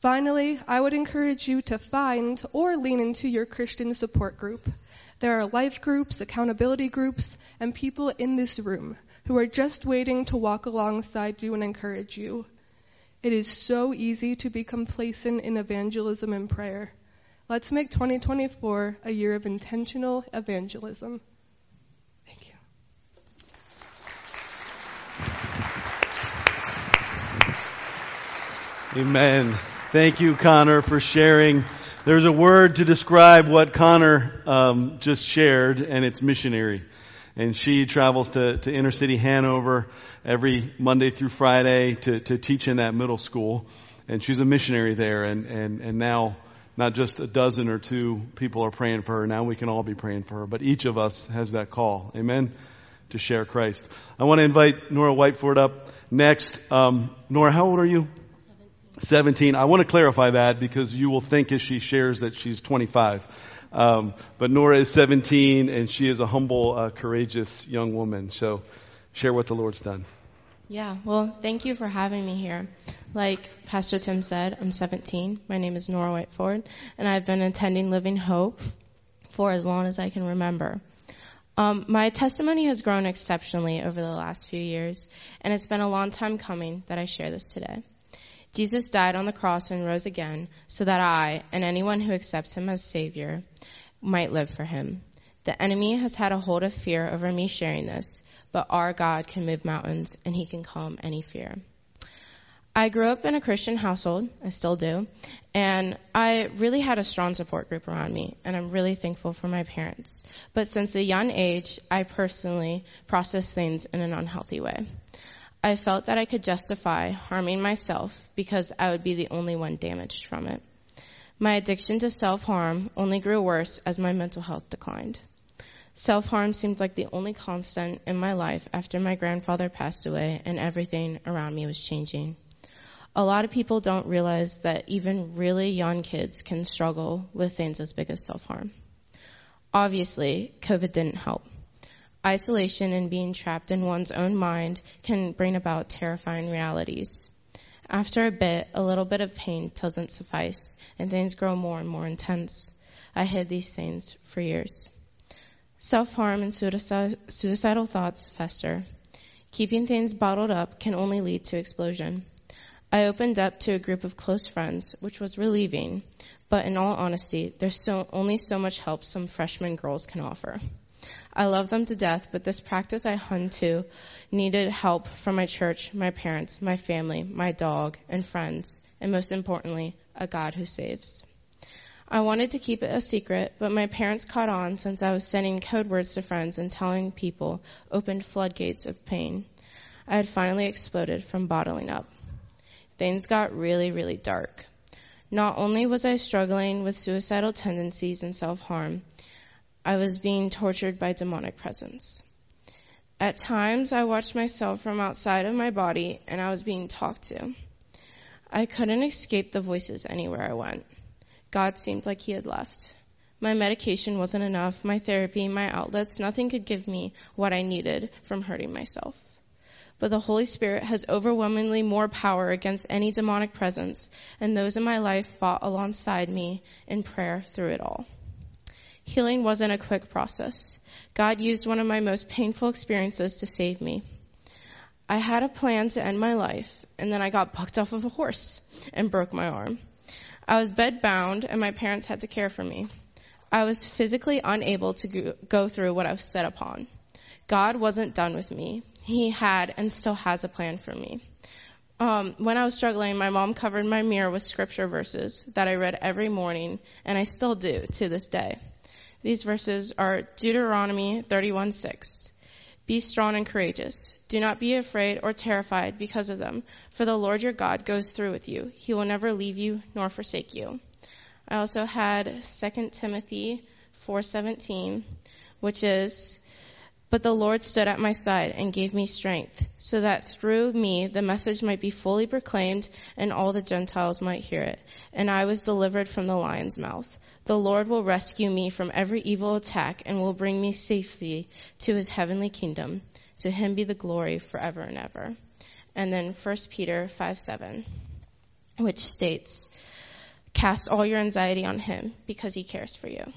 Finally, I would encourage you to find or lean into your Christian support group. There are life groups, accountability groups, and people in this room who are just waiting to walk alongside you and encourage you. It is so easy to be complacent in evangelism and prayer. Let's make 2024 a year of intentional evangelism. Thank you. Amen. Thank you, Connor, for sharing. There's a word to describe what Connor um, just shared, and it's missionary. And she travels to, to inner city Hanover every Monday through Friday to, to teach in that middle school. And she's a missionary there, and, and, and now not just a dozen or two people are praying for her. Now we can all be praying for her, but each of us has that call. Amen. To share Christ. I want to invite Nora Whiteford up next. Um, Nora, how old are you? 17. I want to clarify that because you will think as she shares that she's 25. Um, but Nora is 17 and she is a humble, uh, courageous young woman. So share what the Lord's done. Yeah, well, thank you for having me here. Like Pastor Tim said, I'm 17. My name is Nora Whiteford, and I've been attending Living Hope for as long as I can remember. Um, my testimony has grown exceptionally over the last few years, and it's been a long time coming that I share this today. Jesus died on the cross and rose again so that I and anyone who accepts him as Savior might live for him. The enemy has had a hold of fear over me sharing this, but our God can move mountains and he can calm any fear. I grew up in a Christian household, I still do, and I really had a strong support group around me, and I'm really thankful for my parents. But since a young age, I personally processed things in an unhealthy way. I felt that I could justify harming myself because I would be the only one damaged from it. My addiction to self-harm only grew worse as my mental health declined. Self-harm seemed like the only constant in my life after my grandfather passed away and everything around me was changing. A lot of people don't realize that even really young kids can struggle with things as big as self-harm. Obviously, COVID didn't help. Isolation and being trapped in one's own mind can bring about terrifying realities. After a bit, a little bit of pain doesn't suffice, and things grow more and more intense. I hid these things for years. Self-harm and suicidal thoughts fester. Keeping things bottled up can only lead to explosion. I opened up to a group of close friends, which was relieving, but in all honesty, there's so, only so much help some freshman girls can offer. I love them to death, but this practice I hung to needed help from my church, my parents, my family, my dog, and friends, and most importantly, a God who saves. I wanted to keep it a secret, but my parents caught on since I was sending code words to friends and telling people opened floodgates of pain. I had finally exploded from bottling up. Things got really, really dark. Not only was I struggling with suicidal tendencies and self-harm, I was being tortured by demonic presence. At times, I watched myself from outside of my body and I was being talked to. I couldn't escape the voices anywhere I went. God seemed like he had left. My medication wasn't enough, my therapy, my outlets, nothing could give me what I needed from hurting myself. But the Holy Spirit has overwhelmingly more power against any demonic presence, and those in my life fought alongside me in prayer through it all. Healing wasn't a quick process. God used one of my most painful experiences to save me. I had a plan to end my life, and then I got bucked off of a horse and broke my arm. I was bedbound, and my parents had to care for me. I was physically unable to go through what I was set upon. God wasn't done with me. He had and still has a plan for me. Um, when I was struggling, my mom covered my mirror with scripture verses that I read every morning, and I still do to this day. These verses are Deuteronomy 31:6. Be strong and courageous. Do not be afraid or terrified because of them, for the Lord your God goes through with you. He will never leave you nor forsake you. I also had 2 Timothy 4:17, which is but the Lord stood at my side and gave me strength, so that through me the message might be fully proclaimed and all the Gentiles might hear it. And I was delivered from the lion's mouth. The Lord will rescue me from every evil attack and will bring me safely to his heavenly kingdom. To him be the glory forever and ever. And then 1 Peter 5 7, which states, Cast all your anxiety on him because he cares for you.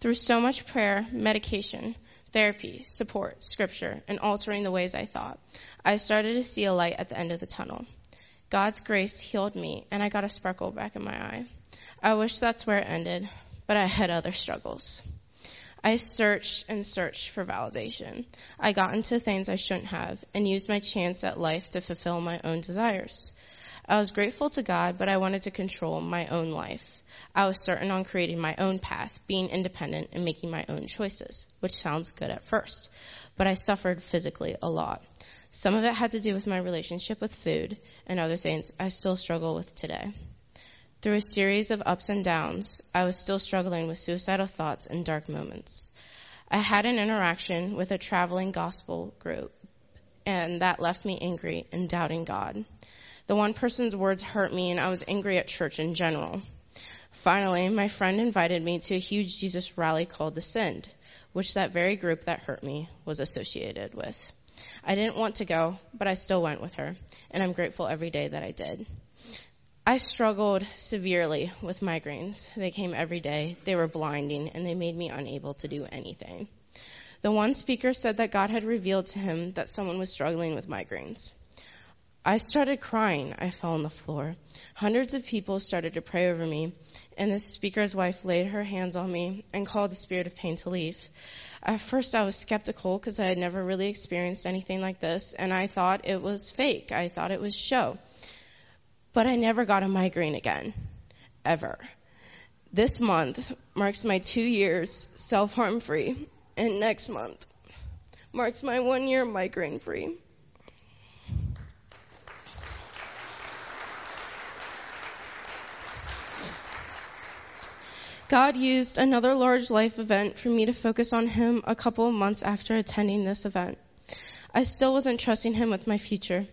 Through so much prayer, medication, therapy, support, scripture, and altering the ways I thought, I started to see a light at the end of the tunnel. God's grace healed me, and I got a sparkle back in my eye. I wish that's where it ended, but I had other struggles. I searched and searched for validation. I got into things I shouldn't have and used my chance at life to fulfill my own desires. I was grateful to God, but I wanted to control my own life. I was certain on creating my own path, being independent and making my own choices, which sounds good at first, but I suffered physically a lot. Some of it had to do with my relationship with food and other things I still struggle with today. Through a series of ups and downs, I was still struggling with suicidal thoughts and dark moments. I had an interaction with a traveling gospel group, and that left me angry and doubting God. The one person's words hurt me, and I was angry at church in general. Finally, my friend invited me to a huge Jesus rally called The Send, which that very group that hurt me was associated with. I didn't want to go, but I still went with her, and I'm grateful every day that I did. I struggled severely with migraines. They came every day, they were blinding, and they made me unable to do anything. The one speaker said that God had revealed to him that someone was struggling with migraines. I started crying. I fell on the floor. Hundreds of people started to pray over me, and the speaker's wife laid her hands on me and called the spirit of pain to leave. At first I was skeptical because I had never really experienced anything like this, and I thought it was fake. I thought it was show. But I never got a migraine again. Ever. This month marks my two years self-harm free, and next month marks my one year migraine free. God used another large life event for me to focus on Him a couple of months after attending this event. I still wasn't trusting Him with my future.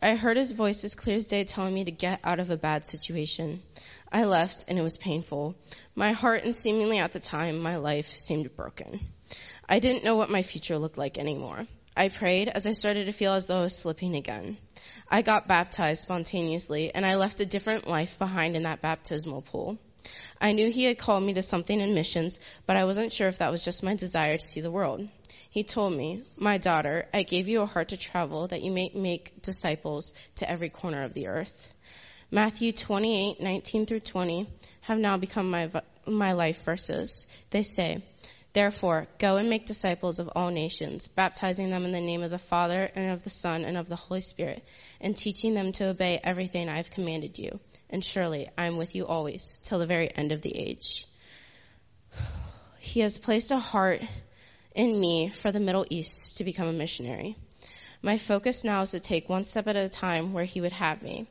I heard his voice as clear as day telling me to get out of a bad situation. I left and it was painful. My heart and seemingly at the time my life seemed broken. I didn't know what my future looked like anymore. I prayed as I started to feel as though I was slipping again. I got baptized spontaneously and I left a different life behind in that baptismal pool. I knew he had called me to something in missions, but I wasn't sure if that was just my desire to see the world. He told me, My daughter, I gave you a heart to travel that you may make disciples to every corner of the earth. Matthew 28, 19 through 20 have now become my, my life verses. They say, Therefore, go and make disciples of all nations, baptizing them in the name of the Father and of the Son and of the Holy Spirit, and teaching them to obey everything I have commanded you and surely I am with you always till the very end of the age. He has placed a heart in me for the Middle East to become a missionary. My focus now is to take one step at a time where he would have me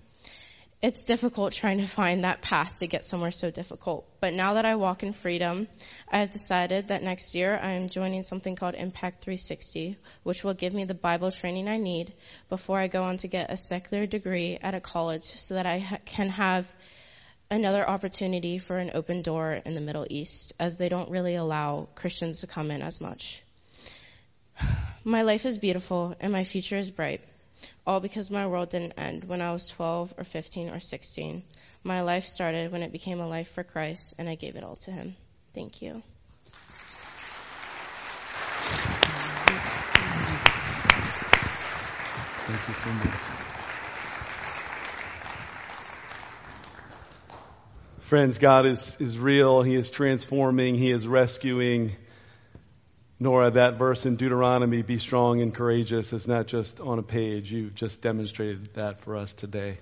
it's difficult trying to find that path to get somewhere so difficult. But now that I walk in freedom, I have decided that next year I am joining something called Impact 360, which will give me the Bible training I need before I go on to get a secular degree at a college so that I ha- can have another opportunity for an open door in the Middle East as they don't really allow Christians to come in as much. My life is beautiful and my future is bright all because my world didn't end when I was 12 or 15 or 16. My life started when it became a life for Christ, and I gave it all to Him. Thank you. Thank you so much. Friends, God is, is real. He is transforming. He is rescuing. Nora, that verse in Deuteronomy, be strong and courageous, is not just on a page. You've just demonstrated that for us today.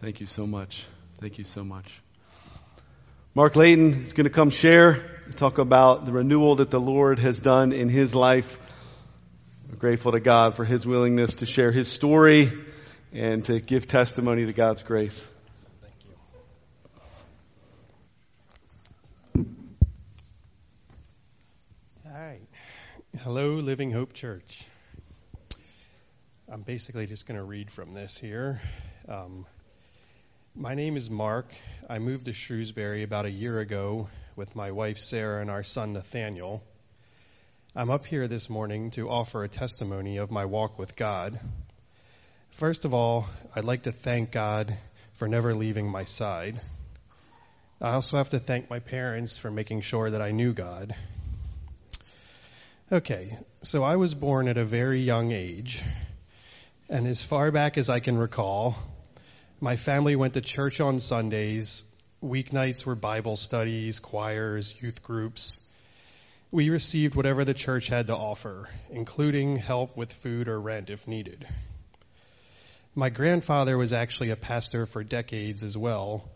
Thank you so much. Thank you so much. Mark Layton is going to come share, talk about the renewal that the Lord has done in his life. We're grateful to God for his willingness to share his story and to give testimony to God's grace. Hello, Living Hope Church. I'm basically just going to read from this here. Um, my name is Mark. I moved to Shrewsbury about a year ago with my wife Sarah and our son Nathaniel. I'm up here this morning to offer a testimony of my walk with God. First of all, I'd like to thank God for never leaving my side. I also have to thank my parents for making sure that I knew God Okay, so I was born at a very young age, and as far back as I can recall, my family went to church on Sundays. Weeknights were Bible studies, choirs, youth groups. We received whatever the church had to offer, including help with food or rent if needed. My grandfather was actually a pastor for decades as well,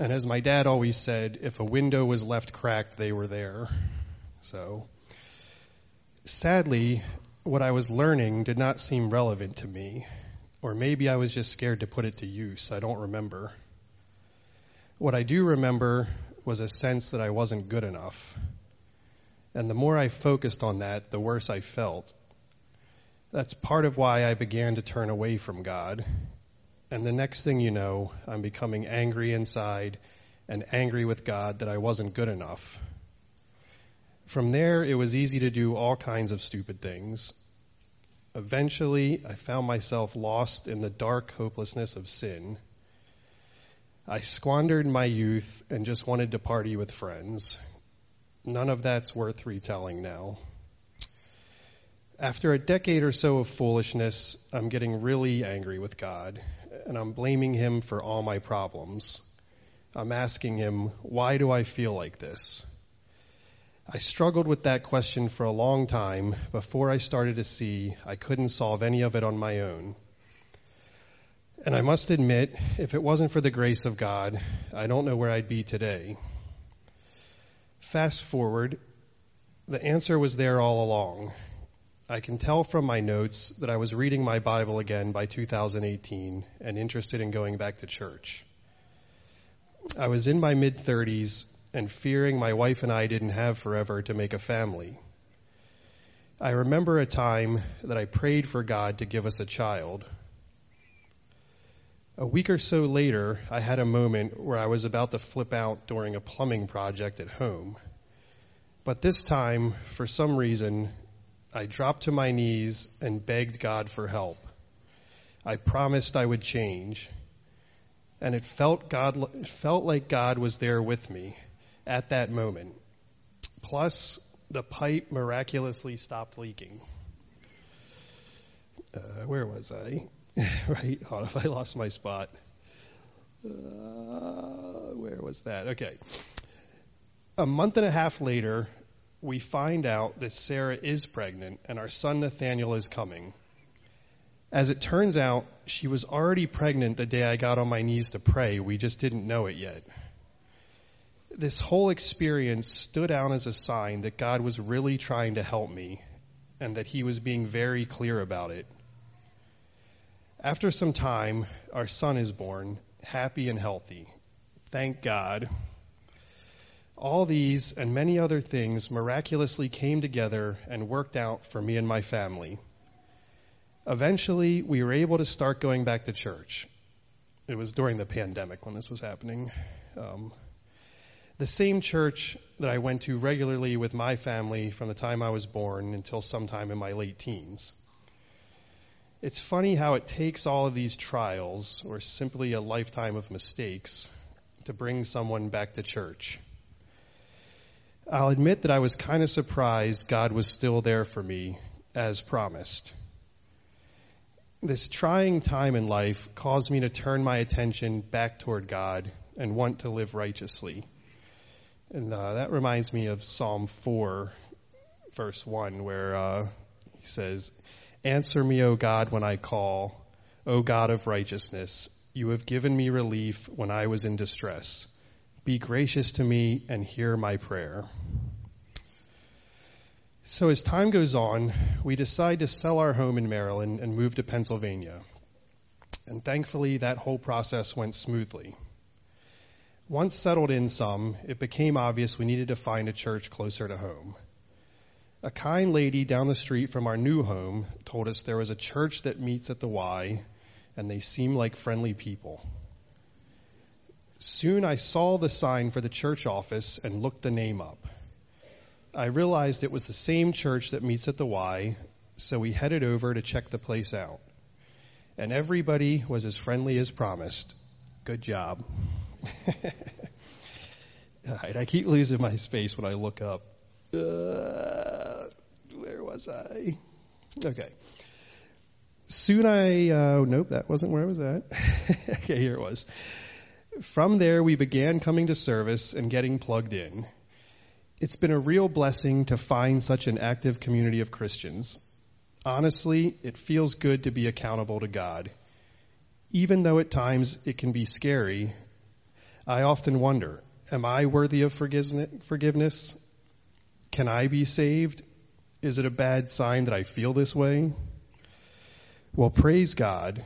and as my dad always said, if a window was left cracked, they were there. So, sadly, what I was learning did not seem relevant to me, or maybe I was just scared to put it to use. I don't remember. What I do remember was a sense that I wasn't good enough. And the more I focused on that, the worse I felt. That's part of why I began to turn away from God. And the next thing you know, I'm becoming angry inside and angry with God that I wasn't good enough. From there, it was easy to do all kinds of stupid things. Eventually, I found myself lost in the dark hopelessness of sin. I squandered my youth and just wanted to party with friends. None of that's worth retelling now. After a decade or so of foolishness, I'm getting really angry with God, and I'm blaming Him for all my problems. I'm asking Him, why do I feel like this? I struggled with that question for a long time before I started to see I couldn't solve any of it on my own. And I must admit, if it wasn't for the grace of God, I don't know where I'd be today. Fast forward, the answer was there all along. I can tell from my notes that I was reading my Bible again by 2018 and interested in going back to church. I was in my mid 30s and fearing my wife and I didn't have forever to make a family. I remember a time that I prayed for God to give us a child. A week or so later, I had a moment where I was about to flip out during a plumbing project at home. But this time, for some reason, I dropped to my knees and begged God for help. I promised I would change. And it felt God it felt like God was there with me at that moment. Plus, the pipe miraculously stopped leaking. Uh, where was I? right? Hold I lost my spot. Uh, where was that? Okay. A month and a half later, we find out that Sarah is pregnant and our son Nathaniel is coming. As it turns out, she was already pregnant the day I got on my knees to pray. We just didn't know it yet. This whole experience stood out as a sign that God was really trying to help me and that he was being very clear about it. After some time, our son is born, happy and healthy. Thank God. All these and many other things miraculously came together and worked out for me and my family. Eventually, we were able to start going back to church. It was during the pandemic when this was happening. Um, the same church that I went to regularly with my family from the time I was born until sometime in my late teens. It's funny how it takes all of these trials, or simply a lifetime of mistakes, to bring someone back to church. I'll admit that I was kind of surprised God was still there for me, as promised. This trying time in life caused me to turn my attention back toward God and want to live righteously. And uh, that reminds me of Psalm 4, verse 1, where uh, he says, Answer me, O God, when I call, O God of righteousness. You have given me relief when I was in distress. Be gracious to me and hear my prayer. So as time goes on, we decide to sell our home in Maryland and move to Pennsylvania. And thankfully, that whole process went smoothly. Once settled in some, it became obvious we needed to find a church closer to home. A kind lady down the street from our new home told us there was a church that meets at the Y, and they seem like friendly people. Soon I saw the sign for the church office and looked the name up. I realized it was the same church that meets at the Y, so we headed over to check the place out. And everybody was as friendly as promised. Good job. I keep losing my space when I look up. Uh, where was I? Okay. Soon I, uh, nope, that wasn't where I was at. okay, here it was. From there, we began coming to service and getting plugged in. It's been a real blessing to find such an active community of Christians. Honestly, it feels good to be accountable to God. Even though at times it can be scary, I often wonder, am I worthy of forgiveness? Can I be saved? Is it a bad sign that I feel this way? Well, praise God,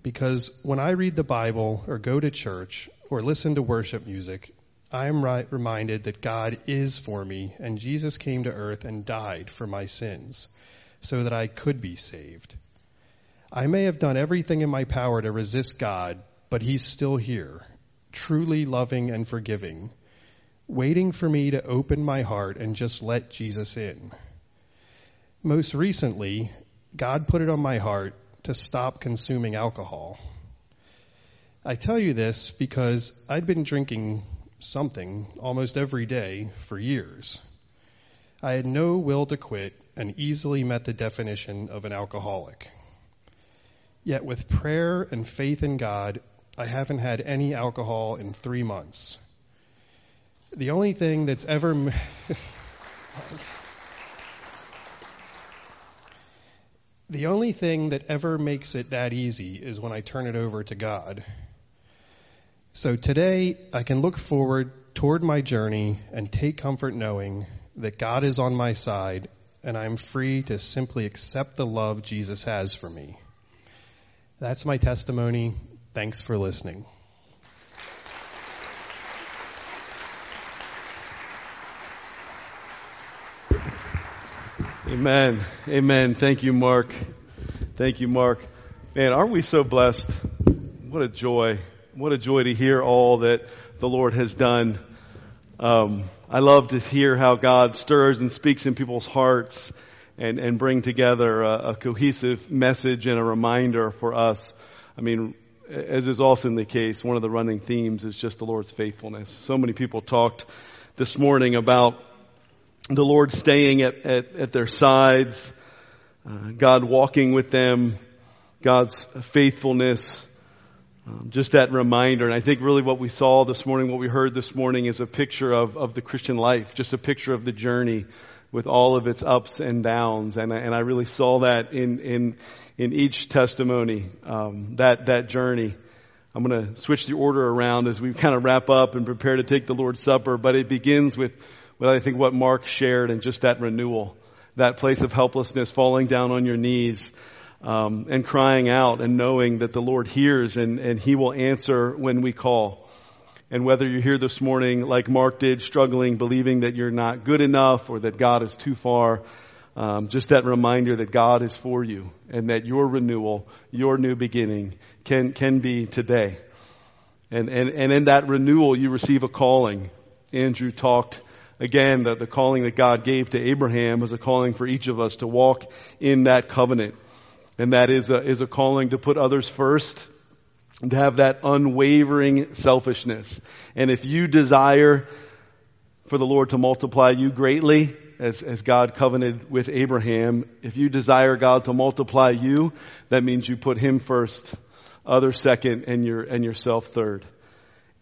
because when I read the Bible or go to church or listen to worship music, I am right, reminded that God is for me and Jesus came to earth and died for my sins so that I could be saved. I may have done everything in my power to resist God, but He's still here, truly loving and forgiving waiting for me to open my heart and just let Jesus in. Most recently, God put it on my heart to stop consuming alcohol. I tell you this because I'd been drinking something almost every day for years. I had no will to quit and easily met the definition of an alcoholic. Yet with prayer and faith in God, I haven't had any alcohol in three months. The only thing that's ever. the only thing that ever makes it that easy is when I turn it over to God. So today, I can look forward toward my journey and take comfort knowing that God is on my side and I'm free to simply accept the love Jesus has for me. That's my testimony. Thanks for listening. Amen. Amen. Thank you, Mark. Thank you, Mark. Man, aren't we so blessed what a joy. What a joy to hear all that the Lord has done. Um, I love to hear how God stirs and speaks in people's hearts and, and bring together a, a cohesive message and a reminder for us. I mean, as is often the case, one of the running themes is just the Lord's faithfulness. So many people talked this morning about the Lord staying at, at, at their sides, uh, God walking with them, God's faithfulness, um, just that reminder. And I think really what we saw this morning, what we heard this morning is a picture of, of the Christian life, just a picture of the journey with all of its ups and downs. And, and I really saw that in, in, in each testimony, um, that, that journey. I'm going to switch the order around as we kind of wrap up and prepare to take the Lord's Supper, but it begins with, with I think what Mark shared and just that renewal, that place of helplessness, falling down on your knees, um, and crying out and knowing that the Lord hears and, and He will answer when we call. And whether you're here this morning like Mark did, struggling, believing that you're not good enough or that God is too far, um, just that reminder that God is for you and that your renewal, your new beginning can, can be today. And, and, and in that renewal, you receive a calling. Andrew talked again that the calling that God gave to Abraham was a calling for each of us to walk in that covenant and that is a, is a calling to put others first, to have that unwavering selfishness. And if you desire for the Lord to multiply you greatly, as, as God covenanted with Abraham, if you desire God to multiply you, that means you put Him first, others second, and your, and yourself third.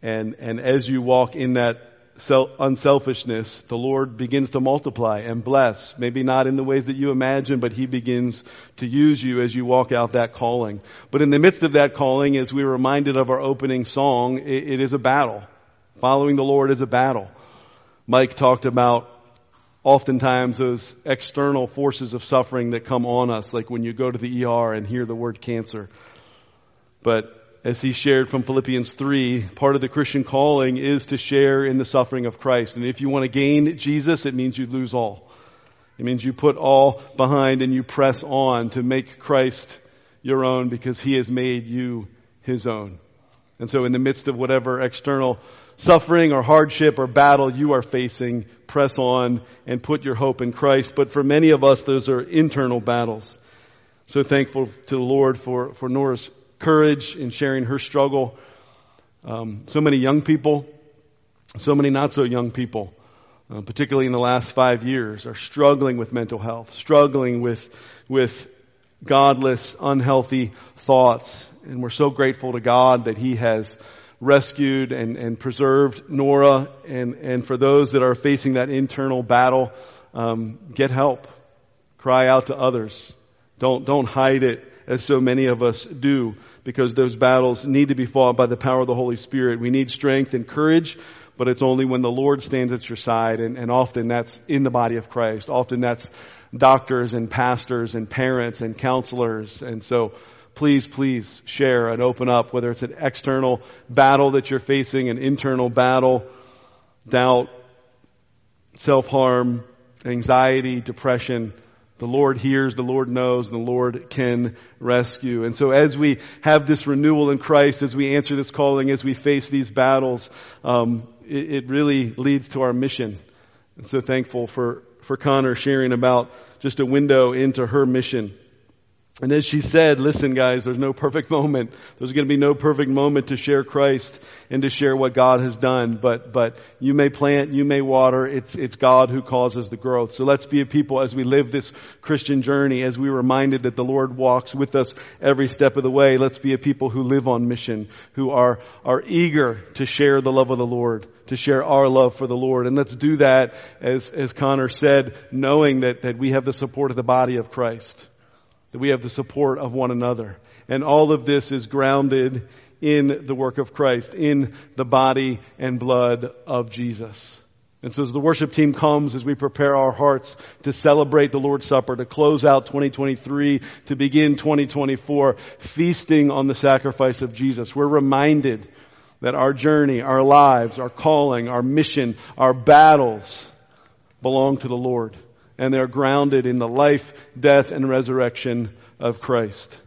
And, and as you walk in that unselfishness, the Lord begins to multiply and bless. Maybe not in the ways that you imagine, but He begins to use you as you walk out that calling. But in the midst of that calling, as we were reminded of our opening song, it, it is a battle. Following the Lord is a battle. Mike talked about oftentimes those external forces of suffering that come on us, like when you go to the ER and hear the word cancer. But as he shared from Philippians 3, part of the Christian calling is to share in the suffering of Christ. And if you want to gain Jesus, it means you lose all. It means you put all behind and you press on to make Christ your own because he has made you his own. And so in the midst of whatever external suffering or hardship or battle you are facing, press on and put your hope in Christ. But for many of us, those are internal battles. So thankful to the Lord for, for Nora's courage in sharing her struggle. Um, so many young people, so many not so young people, uh, particularly in the last five years, are struggling with mental health, struggling with with godless, unhealthy thoughts. And we're so grateful to God that He has rescued and, and preserved Nora. And, and for those that are facing that internal battle, um, get help. Cry out to others. Don't, don't hide it as so many of us do because those battles need to be fought by the power of the Holy Spirit. We need strength and courage, but it's only when the Lord stands at your side, and, and often that's in the body of Christ. Often that's doctors and pastors and parents and counselors. And so please, please share and open up, whether it's an external battle that you're facing, an internal battle, doubt, self-harm, anxiety, depression, the Lord hears, the Lord knows, and the Lord can rescue. And so as we have this renewal in Christ, as we answer this calling, as we face these battles, um, it, it really leads to our mission. And so thankful for, for Connor sharing about just a window into her mission. And as she said, listen guys, there's no perfect moment. There's going to be no perfect moment to share Christ and to share what God has done. But, but you may plant, you may water. It's, it's God who causes the growth. So let's be a people as we live this Christian journey, as we're reminded that the Lord walks with us every step of the way. Let's be a people who live on mission, who are, are eager to share the love of the Lord to share our love for the Lord. And let's do that, as, as Connor said, knowing that, that we have the support of the body of Christ that we have the support of one another. And all of this is grounded in the work of Christ, in the body and blood of Jesus. And so as the worship team comes, as we prepare our hearts to celebrate the Lord's Supper, to close out 2023, to begin 2024, feasting on the sacrifice of Jesus, we're reminded that our journey, our lives, our calling, our mission, our battles belong to the Lord and they're grounded in the life, death, and resurrection of Christ.